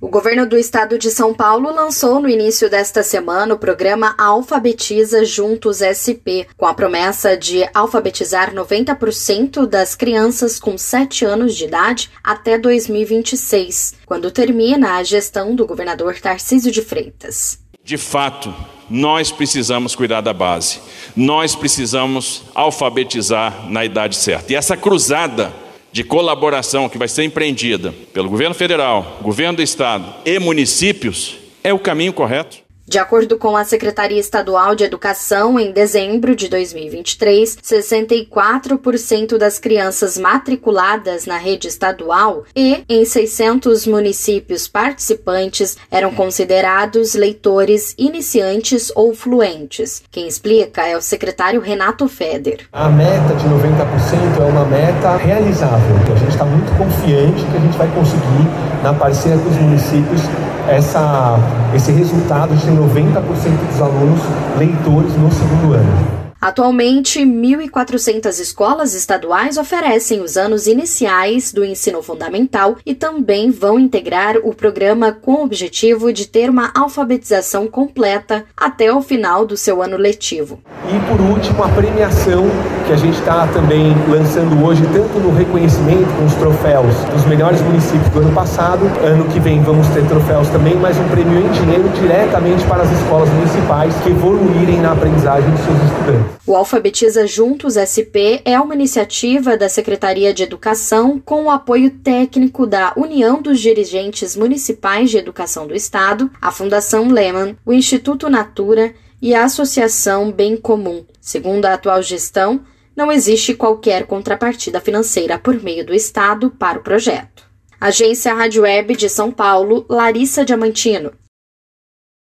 O governo do estado de São Paulo lançou no início desta semana o programa Alfabetiza Juntos SP, com a promessa de alfabetizar 90% das crianças com 7 anos de idade até 2026, quando termina a gestão do governador Tarcísio de Freitas. De fato, nós precisamos cuidar da base, nós precisamos alfabetizar na idade certa. E essa cruzada de colaboração que vai ser empreendida pelo governo federal, governo do estado e municípios é o caminho correto. De acordo com a Secretaria Estadual de Educação, em dezembro de 2023, 64% das crianças matriculadas na rede estadual e em 600 municípios participantes eram considerados leitores iniciantes ou fluentes. Quem explica é o secretário Renato Feder. A meta de 90% é uma meta realizável. A gente está muito confiante que a gente vai conseguir, na parceria com os municípios, essa, esse resultado de 90% dos alunos leitores no segundo ano. Atualmente, 1.400 escolas estaduais oferecem os anos iniciais do ensino fundamental e também vão integrar o programa com o objetivo de ter uma alfabetização completa até o final do seu ano letivo. E por último, a premiação que a gente está também lançando hoje, tanto no reconhecimento com os troféus dos melhores municípios do ano passado. Ano que vem vamos ter troféus também, mas um prêmio em dinheiro diretamente para as escolas municipais que evoluírem na aprendizagem dos seus estudantes. O Alfabetiza Juntos SP é uma iniciativa da Secretaria de Educação com o apoio técnico da União dos Dirigentes Municipais de Educação do Estado, a Fundação Lehman, o Instituto Natura e a Associação Bem Comum. Segundo a atual gestão, não existe qualquer contrapartida financeira por meio do Estado para o projeto. Agência Rádio Web de São Paulo, Larissa Diamantino.